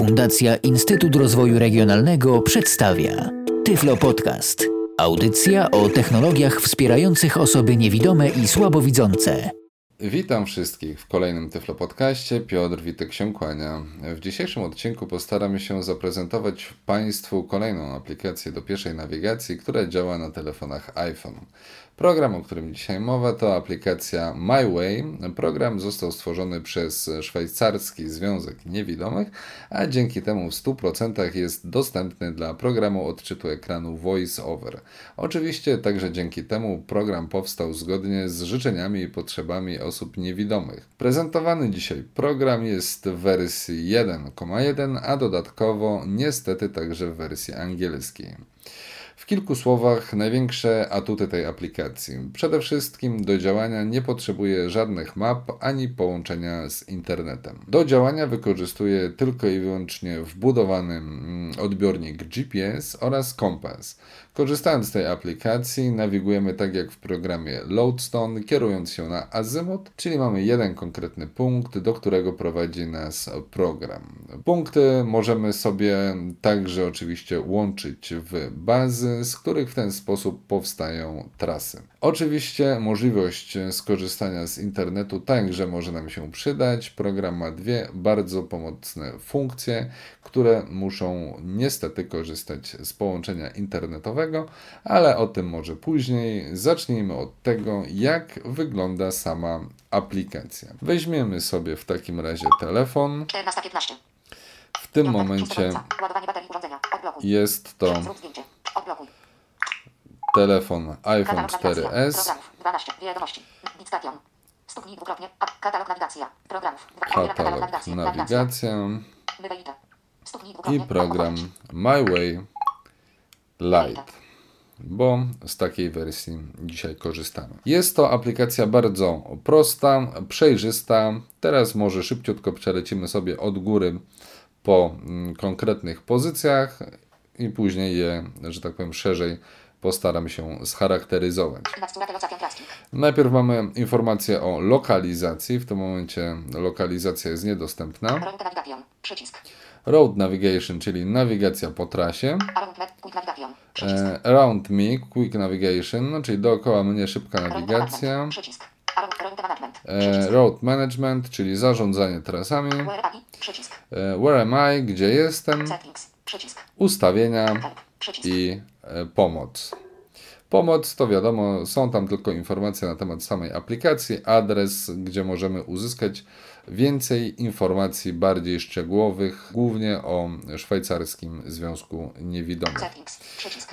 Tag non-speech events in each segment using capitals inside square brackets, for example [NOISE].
Fundacja Instytut Rozwoju Regionalnego przedstawia Tyflo Podcast. Audycja o technologiach wspierających osoby niewidome i słabowidzące. Witam wszystkich w kolejnym Tyflo Podcaście. Piotr Witek się kłania. W dzisiejszym odcinku postaramy się zaprezentować Państwu kolejną aplikację do pieszej nawigacji, która działa na telefonach iPhone. Program, o którym dzisiaj mowa, to aplikacja MyWay. Program został stworzony przez Szwajcarski Związek Niewidomych, a dzięki temu w 100% jest dostępny dla programu odczytu ekranu VoiceOver. Oczywiście także dzięki temu program powstał zgodnie z życzeniami i potrzebami osób niewidomych. Prezentowany dzisiaj program jest w wersji 1.1, a dodatkowo niestety także w wersji angielskiej. Kilku słowach największe atuty tej aplikacji. Przede wszystkim do działania nie potrzebuje żadnych map ani połączenia z internetem. Do działania wykorzystuje tylko i wyłącznie wbudowany mm, odbiornik GPS oraz kompas. Korzystając z tej aplikacji, nawigujemy tak jak w programie Loadstone, kierując się na azymut, czyli mamy jeden konkretny punkt, do którego prowadzi nas program. Punkty możemy sobie także oczywiście łączyć w bazy, z których w ten sposób powstają trasy. Oczywiście możliwość skorzystania z internetu także może nam się przydać. Program ma dwie bardzo pomocne funkcje, które muszą niestety korzystać z połączenia internetowego, ale o tym może później. Zacznijmy od tego, jak wygląda sama aplikacja. Weźmiemy sobie w takim razie telefon. 14.15. W tym momencie jest to. Telefon iPhone Katalog nawigacja. 4S. Programów. 12. Wiadomości. Bitstation. Stuknij dwukrotnie. A- Katalog nawigacja. I program Odblokuj. MyWay Lite, bo z takiej wersji dzisiaj korzystamy. Jest to aplikacja bardzo prosta, przejrzysta. Teraz może szybciutko przelecimy sobie od góry po mm, konkretnych pozycjach i później je, że tak powiem, szerzej postaram się scharakteryzować. Najpierw mamy informację o lokalizacji. W tym momencie lokalizacja jest niedostępna. Road Navigation, czyli nawigacja po trasie. Around. E, Me, Quick Navigation, no, czyli dookoła mnie szybka nawigacja. E. Road Management, czyli zarządzanie trasami. Where. E, am I, gdzie jestem, ustawienia. I e, pomoc. Pomoc to wiadomo, są tam tylko informacje na temat samej aplikacji, adres, gdzie możemy uzyskać więcej informacji bardziej szczegółowych, głównie o Szwajcarskim Związku Niewidomych.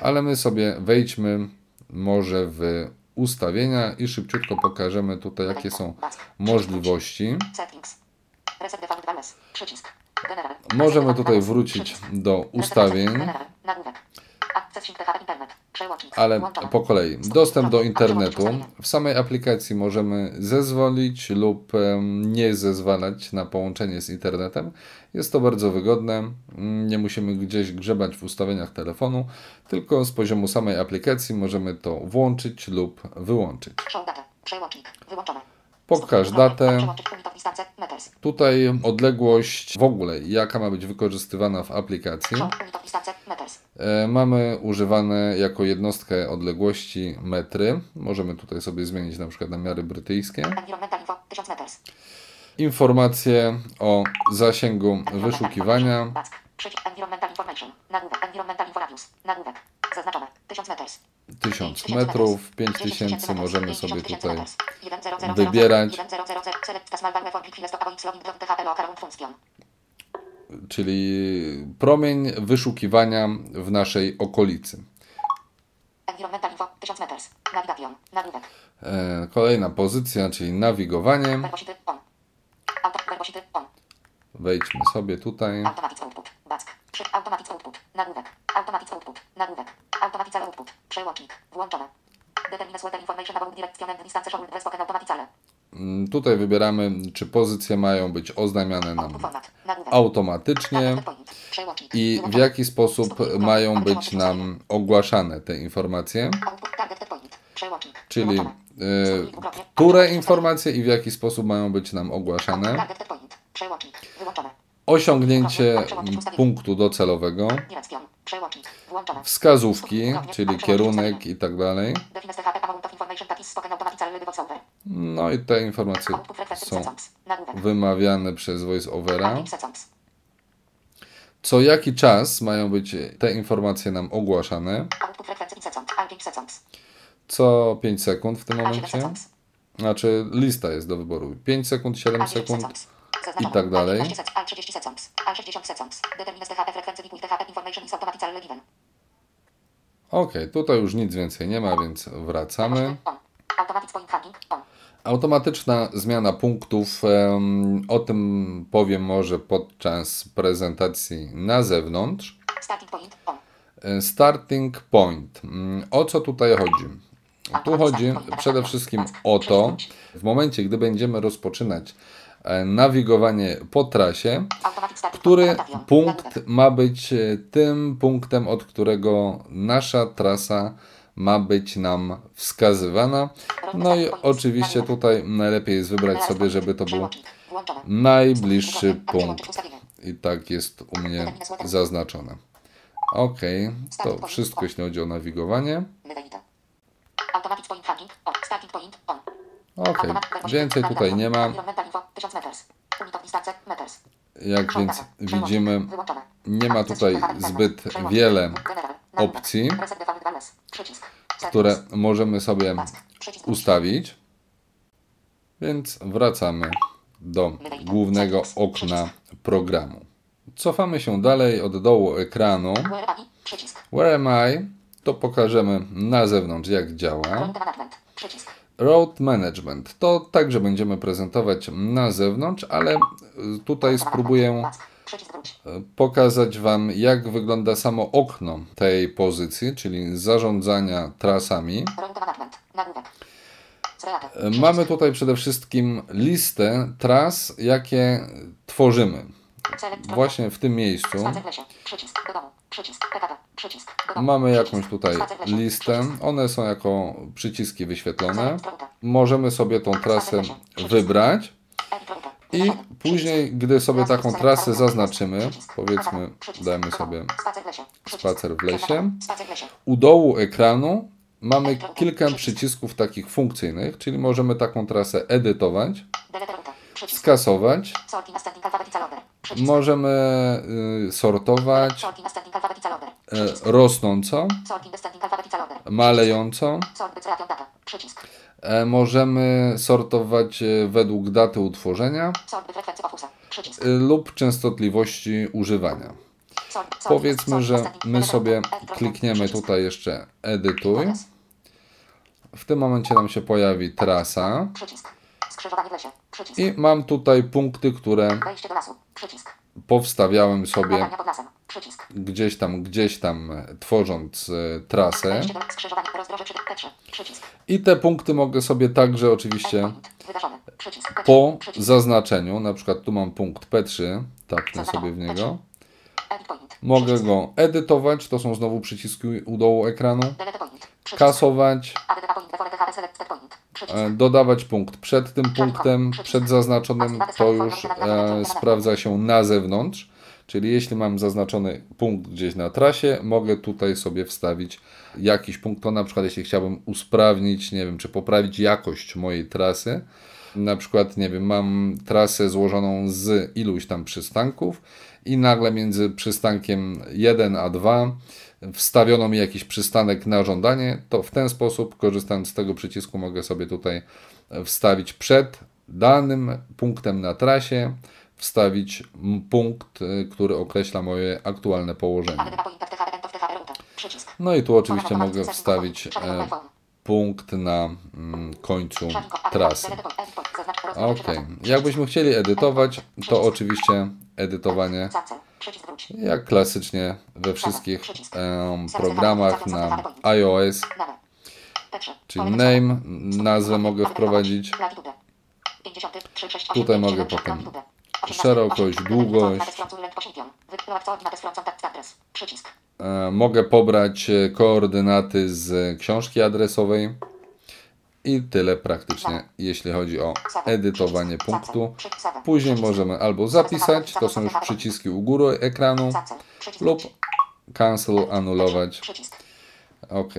Ale my sobie wejdźmy może w ustawienia i szybciutko pokażemy tutaj, jakie są możliwości. Możemy tutaj wrócić do ustawień, ale po kolei. Dostęp do internetu. W samej aplikacji możemy zezwolić lub nie zezwalać na połączenie z internetem. Jest to bardzo wygodne. Mm, Nie musimy gdzieś grzebać w ustawieniach telefonu, tylko z poziomu samej aplikacji możemy to włączyć lub wyłączyć. Przełącznik. Wyłączone. Pokaż datę. Tutaj odległość w ogóle, jaka ma być wykorzystywana w aplikacji. E, Mamy używane jako jednostkę odległości metry. Możemy tutaj sobie zmienić na przykład na miary brytyjskie. Environmental info. 1000 meters. Informacje o zasięgu wyszukiwania. Environmental information. Nagłówek. Environmental info radius. Nagłówek. Zaznaczone. 1000 meters. 1000 metrów, 5000 możemy sobie tutaj wybierać. czyli promień wyszukiwania w naszej okolicy. Environmental info. 1000 meters. Navigation. Nagłówek. E, Kolejna pozycja, czyli nawigowanie. Wejdźmy sobie tutaj. Automatic output. Back. Przy. Automatic output. Nagłówek. Automatic output. Nagłówek. Automaticale output. Przełącznik. Włączone. Determine sweater information about direction and distance shown dwa spoken automaticale. Mm, Tutaj wybieramy, czy pozycje mają być oznajmiane nam automatycznie i w jaki sposób mają być nam ogłaszane te informacje, czyli y, które informacje i w jaki sposób mają być nam ogłaszane. Osiągnięcie punktu docelowego, wskazówki, czyli kierunek i tak dalej. No i te informacje są wymawiane przez voiceovera. Co jaki czas mają być te informacje nam ogłaszane? Co 5 sekund w tym A7 momencie. Znaczy lista jest do wyboru. 5 sekund, 7 A10 sekund. I tak dalej. A15 set- A30 settings. A60 settings. Determine STHP frequency equal THP information is automatically given. Ok, tutaj już nic więcej nie ma, więc wracamy. Automatyczna zmiana punktów. O tym powiem może podczas prezentacji na zewnątrz. Starting point. E. Mm, O co tutaj chodzi? Tu chodzi przede wszystkim o to, w momencie, gdy będziemy rozpoczynać nawigowanie po trasie, który punkt ma być e, tym punktem, od którego nasza trasa ma być nam wskazywana. No i oczywiście tutaj najlepiej jest wybrać sobie, żeby to był najbliższy punkt. I tak jest u mnie zaznaczone. Ok, to wszystko jeśli chodzi o nawigowanie. Automatic point. Starting point. On. Ok, więcej tutaj nie ma. Environmental info. 1000 meters. Unit of distance. Meters. Jak więc widzimy, nie ma tutaj zbyt wiele opcji, które możemy sobie ustawić. Więc wracamy do głównego okna programu. Cofamy się dalej od dołu ekranu. Where am I? To pokażemy na zewnątrz, jak działa. Przycisk. Road Management. To także będziemy prezentować na zewnątrz, ale y, tutaj spróbuję y, pokazać Wam, jak wygląda samo okno tej pozycji, czyli zarządzania trasami. Y, Mamy tutaj przede wszystkim listę tras, jakie tworzymy. Właśnie w tym miejscu mamy jakąś tutaj listę. One są jako przyciski wyświetlone. Możemy sobie tą trasę wybrać. I później, gdy sobie taką trasę zaznaczymy, powiedzmy, dajmy sobie Spacer w lesie. U dołu ekranu mamy kilka przycisków takich funkcyjnych, czyli możemy taką trasę edytować, skasować, Możemy y, sortować order. e, rosnąco, Sorting descending alphabetical order. malejąco, Sort by creation data. Przycisk. e, możemy sortować e, według daty utworzenia y, lub częstotliwości używania. Powiedzmy, że my sobie route. klikniemy tutaj jeszcze edytuj. W tym momencie nam się pojawi trasa. Skrzyżowanie w lesie. Przycisk. i mam tutaj punkty, które powstawiałem sobie gdzieś tam, gdzieś tam e, tworząc e, trasę. Wejście do skrzyżowanie rozdroże przy P3. Przycisk. I te punkty mogę sobie także oczywiście Endpoint. Wydarzony. Przycisk. P3. po zaznaczeniu, na przykład tu mam punkt P3, tapnę sobie w niego. Mogę go edytować, to są znowu przyciski u dołu ekranu. Kasować, dodawać punkt przed tym punktem, przed zaznaczonym, to już e, sprawdza się na zewnątrz. Czyli jeśli mam zaznaczony punkt gdzieś na trasie, mogę tutaj sobie wstawić jakiś punkt. To na przykład jeśli chciałbym usprawnić, nie wiem, czy poprawić jakość mojej trasy. Na przykład, nie wiem, mam trasę złożoną z iluś tam przystanków i nagle między przystankiem 1 a 2 wstawiono mi jakiś przystanek na żądanie, to w ten sposób, korzystając z tego przycisku, mogę sobie tutaj wstawić przed danym punktem na trasie, wstawić punkt, y, który określa moje aktualne położenie. No i tu oczywiście mogę wstawić e, punkt na końcu trasy. Ok, jakbyśmy chcieli edytować, to oczywiście edytowanie. Jak klasycznie we wszystkich em, programach na iOS, Name. P3. czyli name, nazwę mogę wprowadzić, Latitude. 53, 6, Tutaj 8, mogę 7, potem longitude. 18, szerokość, 8, długość. E, mogę pobrać e, koordynaty z książki adresowej I tyle praktycznie, jeśli chodzi o edytowanie punktu. Później możemy albo zapisać, to są już przyciski u góry ekranu, lub cancel, anulować. Ok.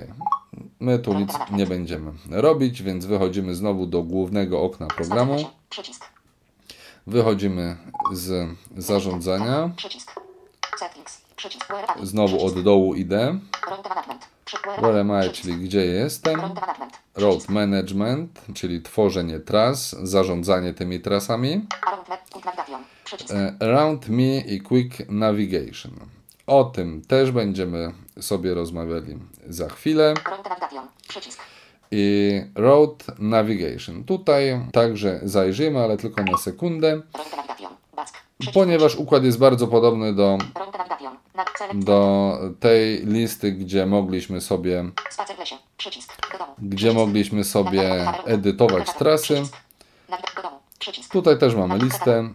My tu nic nie będziemy robić, więc wychodzimy znowu do głównego okna programu. Wychodzimy z zarządzania. Znowu od dołu idę. I? I, czyli gdzie jestem. Road management, czyli tworzenie tras, zarządzanie tymi trasami. Around. E, me i quick navigation. O tym też będziemy sobie rozmawiali za chwilę. I road navigation. Tutaj także zajrzymy, ale tylko na sekundę, ponieważ układ jest bardzo podobny do, Route navigation. Na select. Do tej listy, gdzie mogliśmy sobie, gdzie mogliśmy sobie edytować trasy. Tutaj też mamy listę,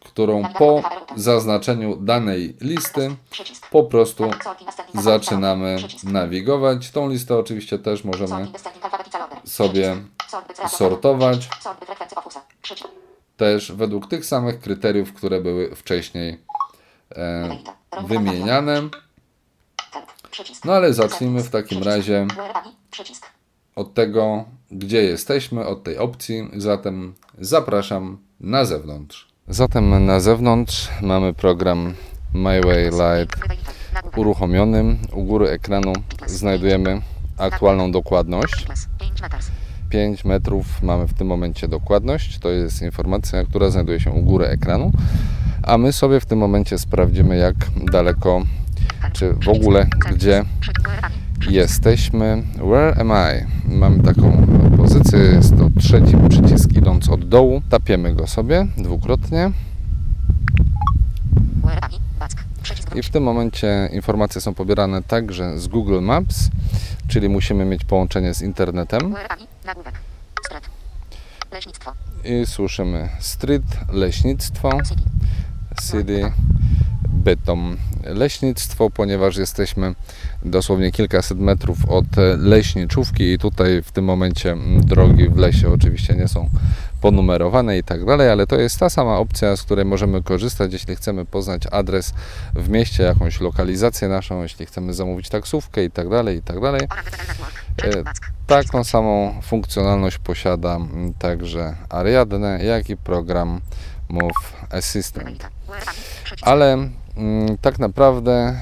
którą po zaznaczeniu danej listy po prostu zaczynamy nawigować. Tą listę oczywiście też możemy sobie sortować. Też według tych samych kryteriów, które były wcześniej e, wymieniane. Przycisk. No ale zacznijmy w takim razie od tego, gdzie jesteśmy, od tej opcji. Zatem zapraszam na zewnątrz. Zatem na zewnątrz mamy program MyWay Lite Nagłówek. uruchomiony. U góry ekranu znajdujemy aktualną dokładność. Plus. 5 meters. 5 metrów mamy w tym momencie dokładność. To jest informacja, która znajduje się u góry ekranu. A my sobie w tym momencie sprawdzimy, jak daleko, czy w ogóle gdzie jesteśmy. Where am I? Mamy taką pozycję, jest to trzeci przycisk idąc od dołu. Tapiemy go sobie dwukrotnie I? W tym momencie informacje są pobierane także z Google Maps, czyli musimy mieć połączenie z internetem i słyszymy street, leśnictwo, City. City, bytom. Leśnictwo, ponieważ jesteśmy dosłownie kilkaset metrów od e, leśniczówki i tutaj w tym momencie drogi w lesie oczywiście nie są ponumerowane i tak dalej, ale to jest ta sama opcja, z której możemy korzystać, jeśli chcemy poznać adres w mieście, jakąś lokalizację naszą, jeśli chcemy zamówić taksówkę i tak dalej, i tak dalej. E. Taką samą funkcjonalność posiada także Ariadne, jak i program Move Assistant. Ale mm, tak naprawdę e,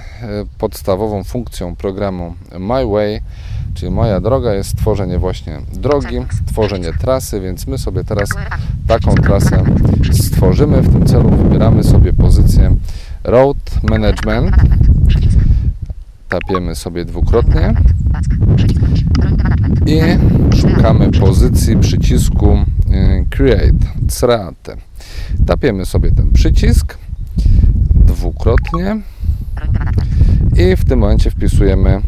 podstawową funkcją programu My Way, czyli moja droga, jest tworzenie właśnie drogi, tworzenie trasy, więc my sobie teraz taką trasę stworzymy. W tym celu wybieramy sobie pozycję Road Management, tapiemy sobie dwukrotnie i szukamy pozycji przycisku e, Create, Create. Tapiemy sobie ten przycisk dwukrotnie i w tym momencie wpisujemy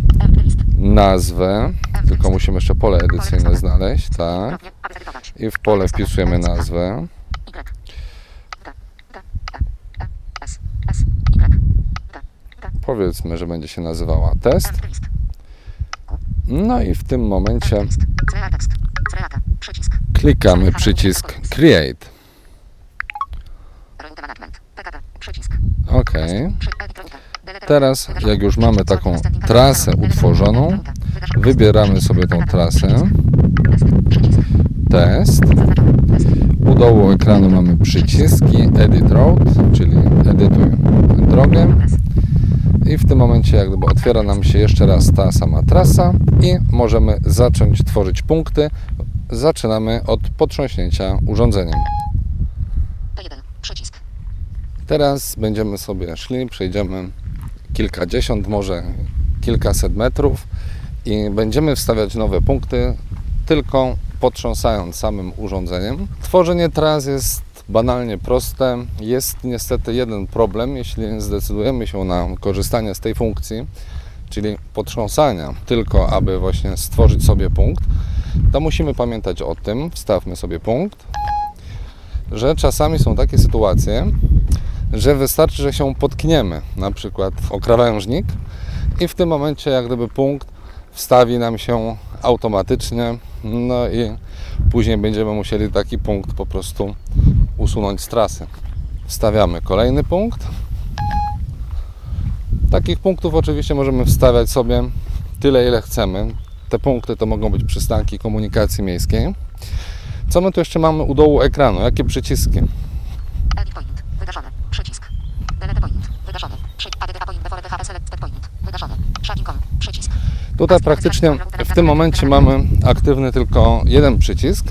nazwę, tylko musimy jeszcze pole edycyjne znaleźć, tak. I w pole wpisujemy nazwę. Powiedzmy, że będzie się nazywała test. No i w tym momencie klikamy przycisk Create. Route management. PKP. Przycisk. OK. Przy edit route. Delete Teraz, jak już mamy taką trasę utworzoną, wybieramy sobie tą trasę. Test. U dołu ekranu mamy przyciski Edit Route, czyli edytuj drogę. I w tym momencie jak gdyby otwiera nam się jeszcze raz ta sama trasa i możemy zacząć tworzyć punkty. Zaczynamy od potrząśnięcia urządzeniem. P1. Przycisk. Teraz będziemy sobie szli, przejdziemy kilkadziesiąt, może kilkaset metrów i będziemy wstawiać nowe punkty tylko potrząsając samym urządzeniem. Tworzenie tras jest banalnie proste. Jest niestety jeden problem, jeśli zdecydujemy się na korzystanie z tej funkcji, czyli potrząsania, tylko aby właśnie stworzyć sobie punkt, to musimy pamiętać o tym, wstawmy sobie punkt, że czasami są takie sytuacje, że wystarczy, że się potkniemy, na przykład o krawężnik i w tym momencie jak gdyby punkt wstawi nam się automatycznie, no i później będziemy musieli taki punkt po prostu usunąć z trasy. Wstawiamy kolejny punkt. Takich punktów oczywiście możemy wstawiać sobie tyle, ile chcemy. Te punkty to mogą być przystanki komunikacji miejskiej. Co my tu jeszcze mamy u dołu ekranu? Jakie przyciski? Edit point. Wydarzone. Przycisk. Delete point. Wydarzone. Przy... ADDA point before DHS select point. Wydarzone. Shutting on. Przycisk. Tutaj praktycznie w tym momencie mamy aktywny tylko jeden przycisk.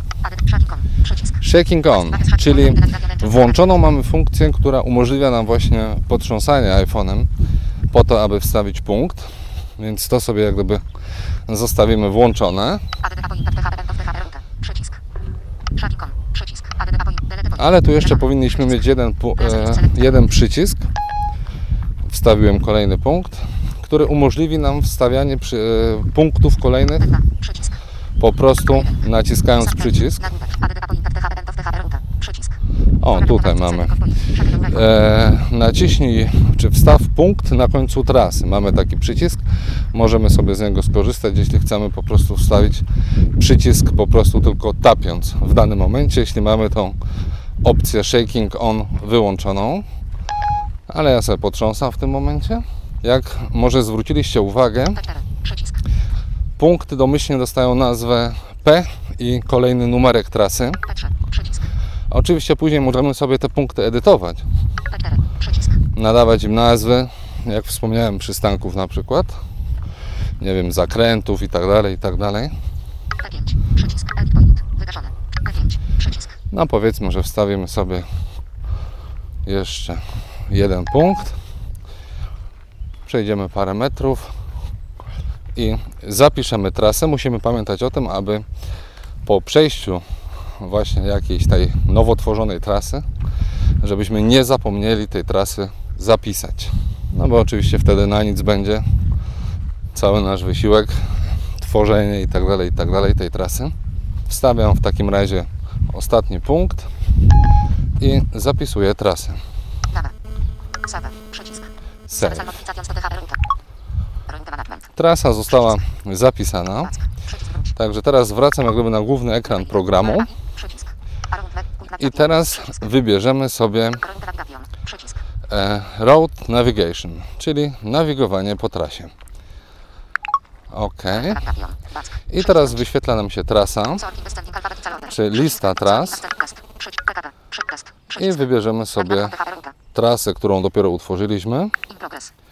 Shaking on, czyli włączoną mamy funkcję, która umożliwia nam właśnie potrząsanie iPhone'em po to, aby wstawić punkt. Więc to sobie jak gdyby zostawimy włączone. Ale tu jeszcze powinniśmy mieć jeden, e, jeden przycisk. Wstawiłem kolejny punkt, który umożliwi nam wstawianie przy, e, punktów kolejnych po prostu naciskając. Przycisk. O, tutaj mamy. E, naciśnij czy wstaw punkt na końcu trasy. Mamy taki przycisk. Możemy sobie z niego skorzystać, jeśli chcemy po prostu wstawić przycisk po prostu tylko tapiąc w danym momencie, jeśli mamy tą opcję shaking on wyłączoną. Ale ja sobie potrząsam w tym momencie. Jak może zwróciliście uwagę, P4. Przycisk. punkty domyślnie dostają nazwę P i kolejny numerek trasy. P3. Przycisk. Oczywiście później możemy sobie te punkty edytować. P4. Przycisk. nadawać im nazwy, jak wspomniałem, przystanków na przykład, nie wiem, zakrętów i tak dalej, i tak dalej. P5. Przycisk. Edit point. Wydarzone. P5. Przycisk. No powiedzmy, że wstawimy sobie jeszcze jeden punkt. Przejdziemy parę metrów i zapiszemy trasę. Musimy pamiętać o tym, aby po przejściu właśnie jakiejś tej nowo tworzonej trasy, żebyśmy nie zapomnieli tej trasy zapisać. No bo oczywiście wtedy na nic będzie cały nasz wysiłek, tworzenie i tak dalej, i tak tej trasy. Wstawiam w takim razie ostatni punkt i zapisuję trasę. Save. Przycisk. Save. Trasa została zapisana. Także teraz wracam jak gdyby na główny ekran programu. i teraz wybierzemy sobie e, Road Navigation, czyli nawigowanie po trasie. OK. I teraz wyświetla nam się trasa. Czy lista tras. I wybierzemy sobie. Trasę, którą dopiero utworzyliśmy. Y.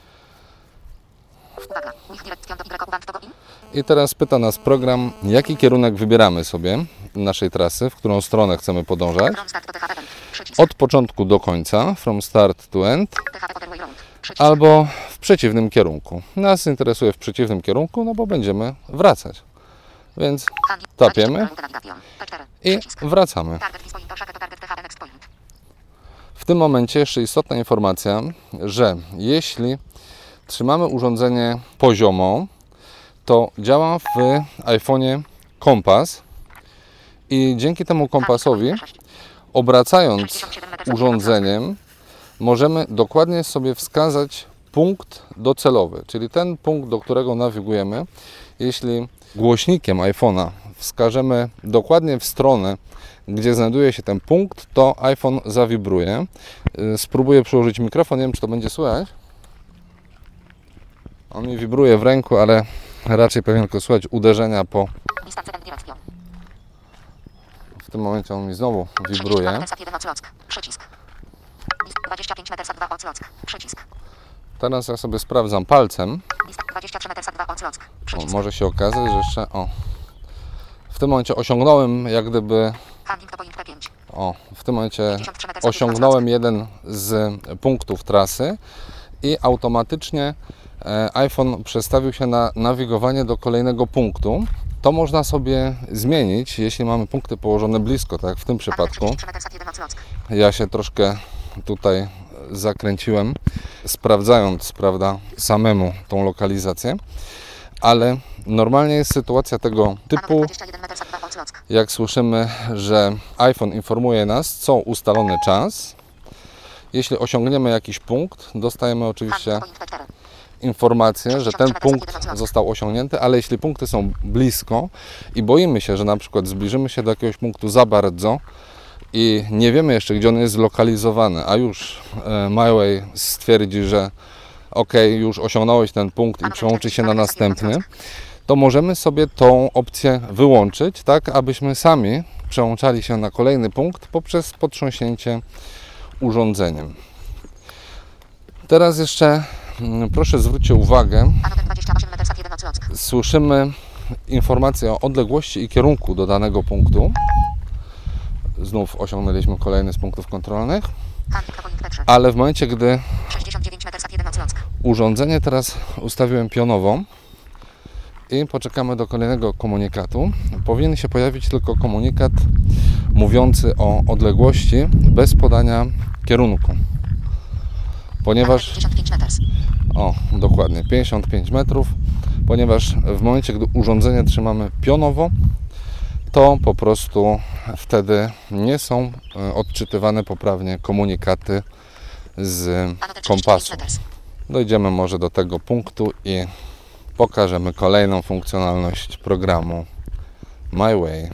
I teraz pyta nas program, jaki kierunek wybieramy sobie naszej trasy, w którą stronę chcemy podążać. Od początku do końca, from start to end, albo w przeciwnym kierunku. Nas interesuje w przeciwnym kierunku, no bo będziemy wracać. Więc tapiemy. Route navigation. P4. i wracamy. W tym momencie jeszcze istotna informacja, że jeśli trzymamy urządzenie poziomo, to działa w iPhone'ie kompas i dzięki temu kompasowi, obracając urządzeniem, możemy dokładnie sobie wskazać punkt docelowy, czyli ten punkt, do którego nawigujemy. Jeśli głośnikiem iPhone'a wskażemy dokładnie w stronę, gdzie znajduje się ten punkt, to iPhone zawibruje. Y, Spróbuję przyłożyć mikrofon, nie wiem czy to będzie słychać. On mi wibruje w ręku, ale raczej pewnie tylko słychać uderzenia po... W tym momencie on mi znowu 32 wibruje. metersat 1 Oclock. Przycisk. List 25 metersat 2 Oclock. Przycisk. Teraz ja sobie sprawdzam palcem. List 23 metersat 2 Oclock. O, Przycisk. może się okazać, że jeszcze... O. W tym momencie osiągnąłem jak gdyby... Handling to point P5. O, w tym momencie 53 metersat osiągnąłem jeden z punktów trasy i automatycznie e, iPhone przestawił się na nawigowanie do kolejnego punktu. To można sobie zmienić, jeśli mamy punkty położone blisko, tak jak w tym przypadku. 33 metersat 1 Oclock. Ja się troszkę tutaj zakręciłem, sprawdzając, prawda, samemu tą lokalizację, ale normalnie jest sytuacja tego typu, 21 metersat 2 Oclock. jak słyszymy, że iPhone informuje nas, co ustalony czas. Jeśli osiągniemy jakiś punkt, dostajemy oczywiście Handling to point P4. informację, że ten punkt został osiągnięty, ale jeśli punkty są blisko i boimy się, że na przykład zbliżymy się do jakiegoś punktu za bardzo i nie wiemy jeszcze, gdzie on jest zlokalizowany, a już e, MyWay stwierdzi, że ok, już osiągnąłeś ten punkt i przełączy się na następny, to możemy sobie tą opcję wyłączyć, tak abyśmy sami przełączali się na kolejny punkt poprzez potrząśnięcie urządzeniem. Teraz jeszcze mm, proszę zwróćcie uwagę, Anotek 28 meter sat 1 Oclock. słyszymy informację o odległości i kierunku do danego punktu. Znów osiągnęliśmy kolejny z punktów kontrolnych, ale w momencie, gdy urządzenie teraz ustawiłem pionowo i poczekamy do kolejnego komunikatu. Powinien się pojawić tylko komunikat mówiący o odległości bez podania kierunku. Ponieważ 55 meters. O, dokładnie, 55 metrów, ponieważ w momencie, gdy urządzenie trzymamy pionowo, to po prostu wtedy nie są e, odczytywane poprawnie komunikaty z Anotek 35 kompasu. Dojdziemy może do tego punktu i pokażemy kolejną funkcjonalność programu MyWay.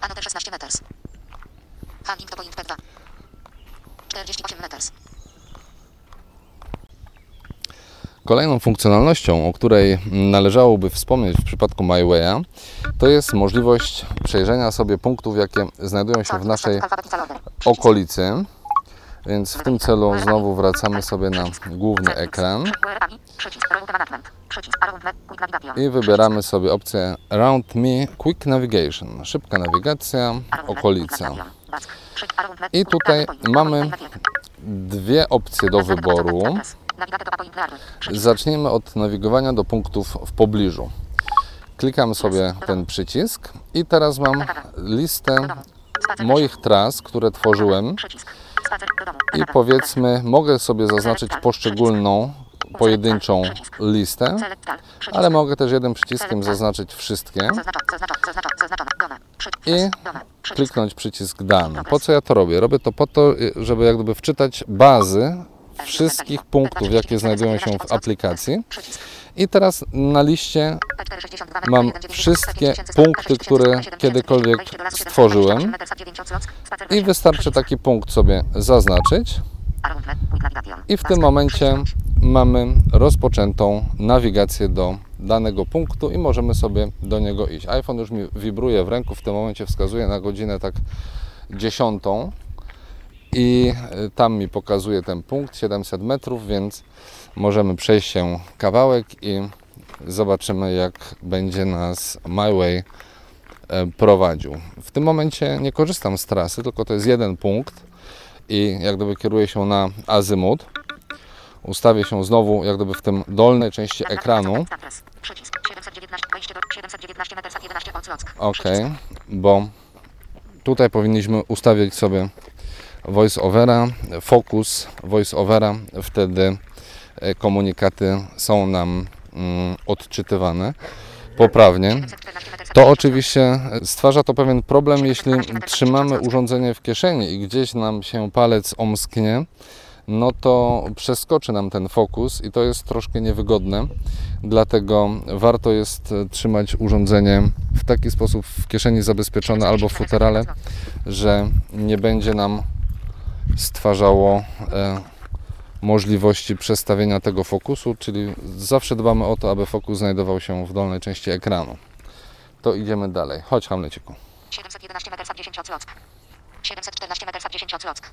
Anotek 16 meters. Handling to point P2. 48 meters. Kolejną funkcjonalnością, o której należałoby wspomnieć w przypadku MyWaya, to jest możliwość przejrzenia sobie punktów, jakie znajdują się w naszej Alfabet calowy. okolicy. Więc w tym celu znowu wracamy sobie na główny ekran i wybieramy sobie opcję Around Me Quick Navigation, szybka nawigacja, okolica. I tutaj mamy Point Map 1. Dwie opcje do wyboru. Zacznijmy od nawigowania do punktów w pobliżu. Klikam sobie ten przycisk i teraz mam listę moich tras, które tworzyłem I powiedzmy mogę sobie zaznaczyć poszczególną pojedynczą listę, ale mogę też jednym przyciskiem zaznaczyć wszystkie i kliknąć przycisk dane. Po co ja to robię? Robię to po to, żeby jak gdyby wczytać bazy wszystkich punktów, jakie znajdują się w aplikacji. I teraz na liście P462 Mam metr, 1,9, wszystkie 5000, punkty, 6000, które 7000, kiedykolwiek 20 do lasu, 7, stworzyłem. 28 metr, 9 Oclock, spacer i wystarczy taki punkt sobie zaznaczyć i w tym momencie mamy rozpoczętą nawigację do danego punktu i możemy sobie do niego iść. iPhone już mi wibruje w ręku, w tym momencie wskazuje na godzinę tak dziesiątą i y, tam mi pokazuje ten punkt 700 metrów, więc możemy przejść się kawałek i zobaczymy jak będzie nas MyWay e, prowadził. W tym momencie nie korzystam z trasy, tylko to jest jeden punkt i jak gdyby kieruję się na azymut. Ustawię się znowu jak gdyby w tym dolnej części ekranu. Adres. Przycisk. 719, wejście do 719 metr, 11 Oclock. Ok, bo tutaj powinniśmy ustawić sobie voice-overa, fokus voice-overa, wtedy e, komunikaty są nam mm, odczytywane poprawnie. 714 metr, To oczywiście stwarza to pewien problem, jeśli trzymamy urządzenie w kieszeni i gdzieś nam się palec omsknie, no to przeskoczy nam ten fokus i to jest troszkę niewygodne. Dlatego warto jest e, trzymać urządzenie w taki sposób w kieszeni zabezpieczone albo w futerale, że nie będzie nam stwarzało e, możliwości przestawienia tego fokusu, czyli zawsze dbamy o to, aby fokus znajdował się w dolnej części ekranu. To idziemy dalej. Chodź Hamleciku. 711 metr, 10 Oclock. 714 metr, 10 Oclock.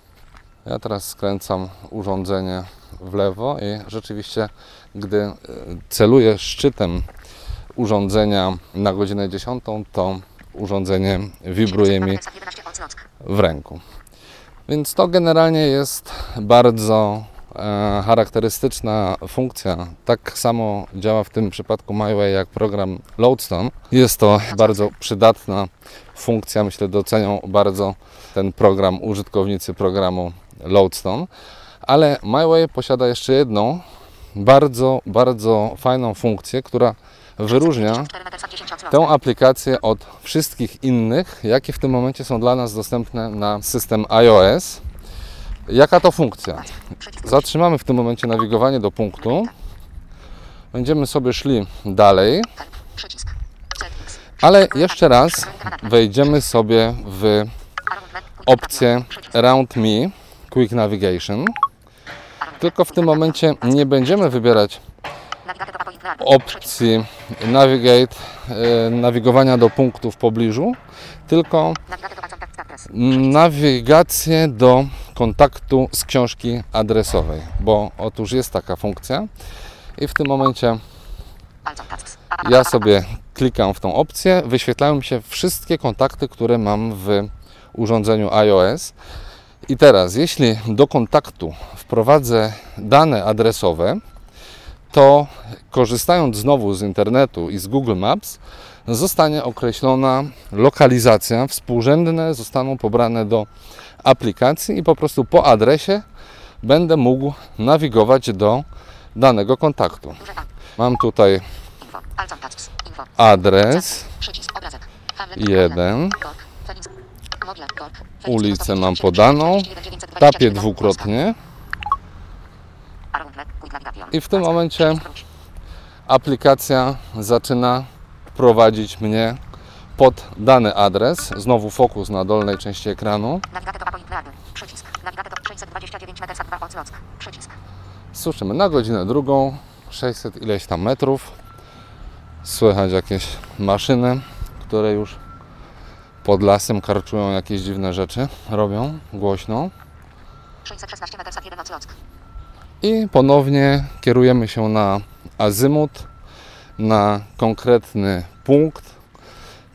Ja teraz skręcam urządzenie w lewo i rzeczywiście, gdy e, celuję szczytem urządzenia na godzinę 10, to urządzenie wibruje mi 11 Oclock. w ręku. Więc to generalnie jest bardzo e, charakterystyczna funkcja. Tak samo działa w tym przypadku MyWay jak program Loadstone. Jest to bardzo przydatna funkcja. Myślę, docenią bardzo ten program użytkownicy programu Loadstone. Ale MyWay posiada jeszcze jedną bardzo, bardzo fajną funkcję, która wyróżnia 4 metr, 10 Oclock. tę aplikację od wszystkich innych, jakie w tym momencie są dla nas dostępne na system iOS. Jaka to funkcja? Zatrzymamy w tym momencie nawigowanie do punktu. Będziemy sobie szli dalej, ale jeszcze raz wejdziemy sobie w opcję. Around Me Quick Navigation. Tylko w tym momencie nie będziemy wybierać Opcji Navigate, e, nawigowania do punktów w pobliżu, tylko nawigację do kontaktu z książki adresowej, bo otóż jest taka funkcja i w tym momencie ja sobie klikam w tą opcję, wyświetlają mi się wszystkie kontakty, które mam w urządzeniu iOS. I teraz, jeśli do kontaktu wprowadzę dane adresowe, to korzystając znowu z internetu i z Google Maps, zostanie określona lokalizacja, współrzędne zostaną pobrane do aplikacji i po prostu po adresie będę mógł nawigować do danego kontaktu. Mam tutaj adres, Przycisk. Obrazek. Hamlet. jeden, Kork. Feliz. Modle. Kork. Feliz. ulicę mam 199, podaną, 924, tapię dwukrotnie I w tym momencie aplikacja zaczyna prowadzić mnie pod dany adres. Znowu fokus na dolnej części ekranu. Navigator to point learn. Przycisk. Navigator 629 metrów 2 od Zlock. Przycisk. Słyszymy na godzinę drugą, 600 ileś tam metrów. Słychać jakieś maszyny, które już pod lasem karczują jakieś dziwne rzeczy, robią głośno. 616 metrów 1 od Zlock. I ponownie kierujemy się na azymut, na konkretny punkt,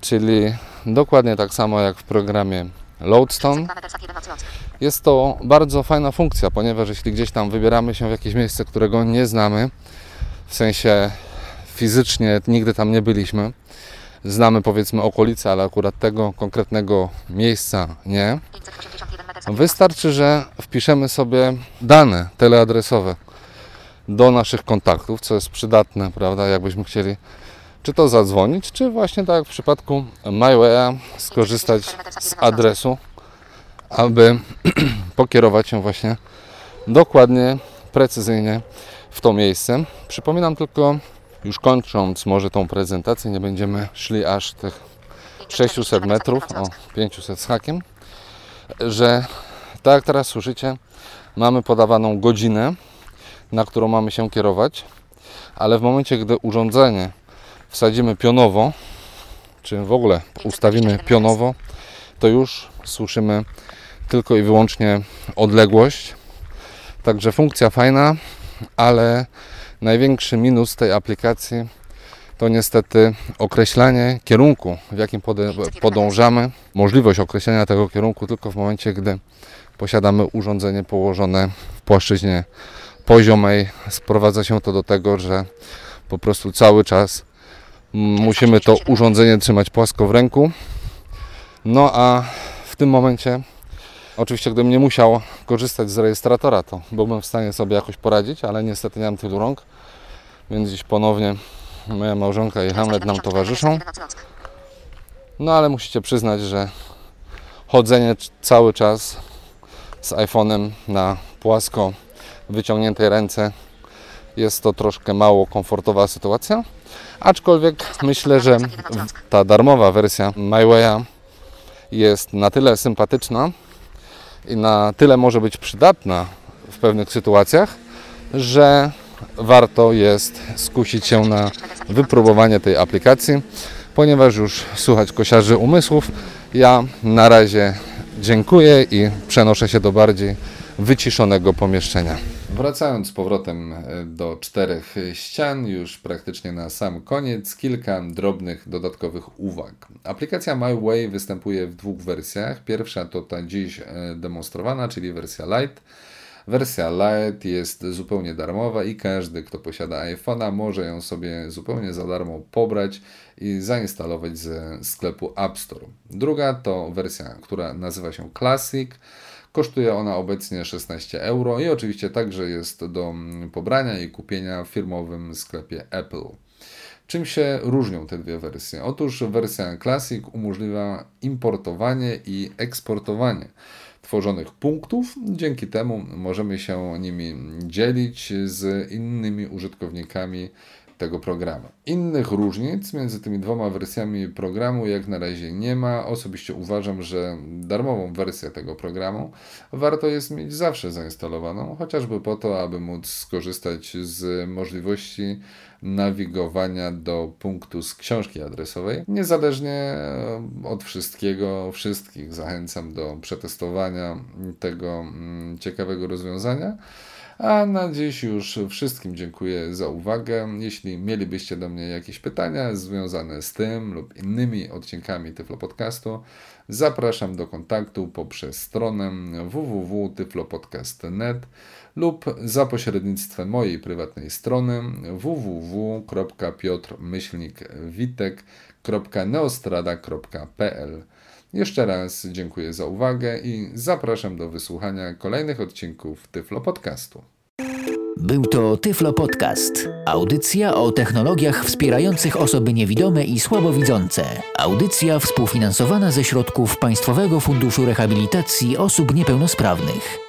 czyli dokładnie tak samo jak w programie Loadstone. 2 metrów 1 od Zlock. Jest to bardzo fajna funkcja, ponieważ jeśli gdzieś tam wybieramy się w jakieś miejsce, którego nie znamy, w sensie fizycznie nigdy tam nie byliśmy, znamy powiedzmy okolice, ale akurat tego konkretnego miejsca nie, 581 metrów Wystarczy, że wpiszemy sobie dane teleadresowe do naszych kontaktów, co jest przydatne, prawda, jakbyśmy chcieli czy to zadzwonić, czy właśnie tak jak w przypadku MyWay'a skorzystać z adresu, aby [CLEARS THROAT] pokierować się właśnie dokładnie, precyzyjnie w to miejsce. Przypominam tylko, już kończąc może tą prezentację, nie będziemy szli aż tych 600 metrów, o 500 z hakiem, że tak jak teraz słyszycie, mamy podawaną godzinę, na którą mamy się kierować, ale w momencie, gdy urządzenie wsadzimy pionowo, czy w ogóle ustawimy pionowo, to już słyszymy tylko i wyłącznie odległość. Także funkcja fajna, ale największy minus tej aplikacji to niestety określanie kierunku, w jakim podążamy. Możliwość określenia tego kierunku tylko w momencie, gdy posiadamy urządzenie położone w płaszczyźnie poziomej. Sprowadza się to do tego, że po prostu cały czas musimy to urządzenie trzymać płasko w ręku. No a w tym momencie, oczywiście gdybym nie musiał korzystać z rejestratora, to byłbym w stanie sobie jakoś poradzić, ale niestety nie mam tylu rąk, więc dziś ponownie moja małżonka i Hamlet nam towarzyszą. No ale musicie przyznać, że chodzenie cały czas z iPhone'em na płasko wyciągniętej ręce jest to troszkę mało komfortowa sytuacja. Aczkolwiek myślę, że ta darmowa wersja MyWay'a jest na tyle sympatyczna i na tyle może być przydatna w pewnych sytuacjach, że warto jest skusić się na wypróbowanie tej aplikacji, ponieważ już słuchać kosiarzy umysłów. Ja na razie dziękuję i przenoszę się do bardziej wyciszonego pomieszczenia. Wracając z powrotem e, do czterech ścian, już praktycznie na sam koniec, kilka drobnych dodatkowych uwag. Aplikacja MyWay występuje w dwóch wersjach. Pierwsza to ta dziś e, demonstrowana, czyli wersja Lite. Wersja Lite jest zupełnie darmowa i każdy, kto posiada iPhone'a, może ją sobie zupełnie za darmo pobrać i zainstalować ze sklepu App Store. Druga to wersja, która nazywa się Classic. Kosztuje ona obecnie 16 euro i oczywiście także jest do pobrania i kupienia w firmowym sklepie Apple. Czym się różnią te dwie wersje? Otóż wersja Classic umożliwia importowanie i eksportowanie tworzonych punktów. Dzięki temu możemy się nimi dzielić z innymi użytkownikami tego programu. Innych różnic między tymi dwoma wersjami programu jak na razie nie ma. Osobiście uważam, że darmową wersję tego programu warto jest mieć zawsze zainstalowaną, chociażby po to, aby móc skorzystać z możliwości nawigowania do punktu z książki adresowej. Niezależnie od wszystkiego, wszystkich zachęcam do przetestowania tego mm, ciekawego rozwiązania. A na dziś już wszystkim dziękuję za uwagę. Jeśli mielibyście do mnie jakieś pytania związane z tym lub innymi odcinkami Tyflo Podcastu, zapraszam do kontaktu poprzez stronę www.tyflopodcast.net lub za pośrednictwem mojej prywatnej strony www.piotrmyślnikwitek.neostrada.pl jeszcze raz dziękuję za uwagę i zapraszam do wysłuchania kolejnych odcinków Tyflo Podcastu. Był to Tyflo Podcast. Audycja o technologiach wspierających osoby niewidome i słabowidzące. Audycja współfinansowana ze środków Państwowego Funduszu Rehabilitacji Osób Niepełnosprawnych.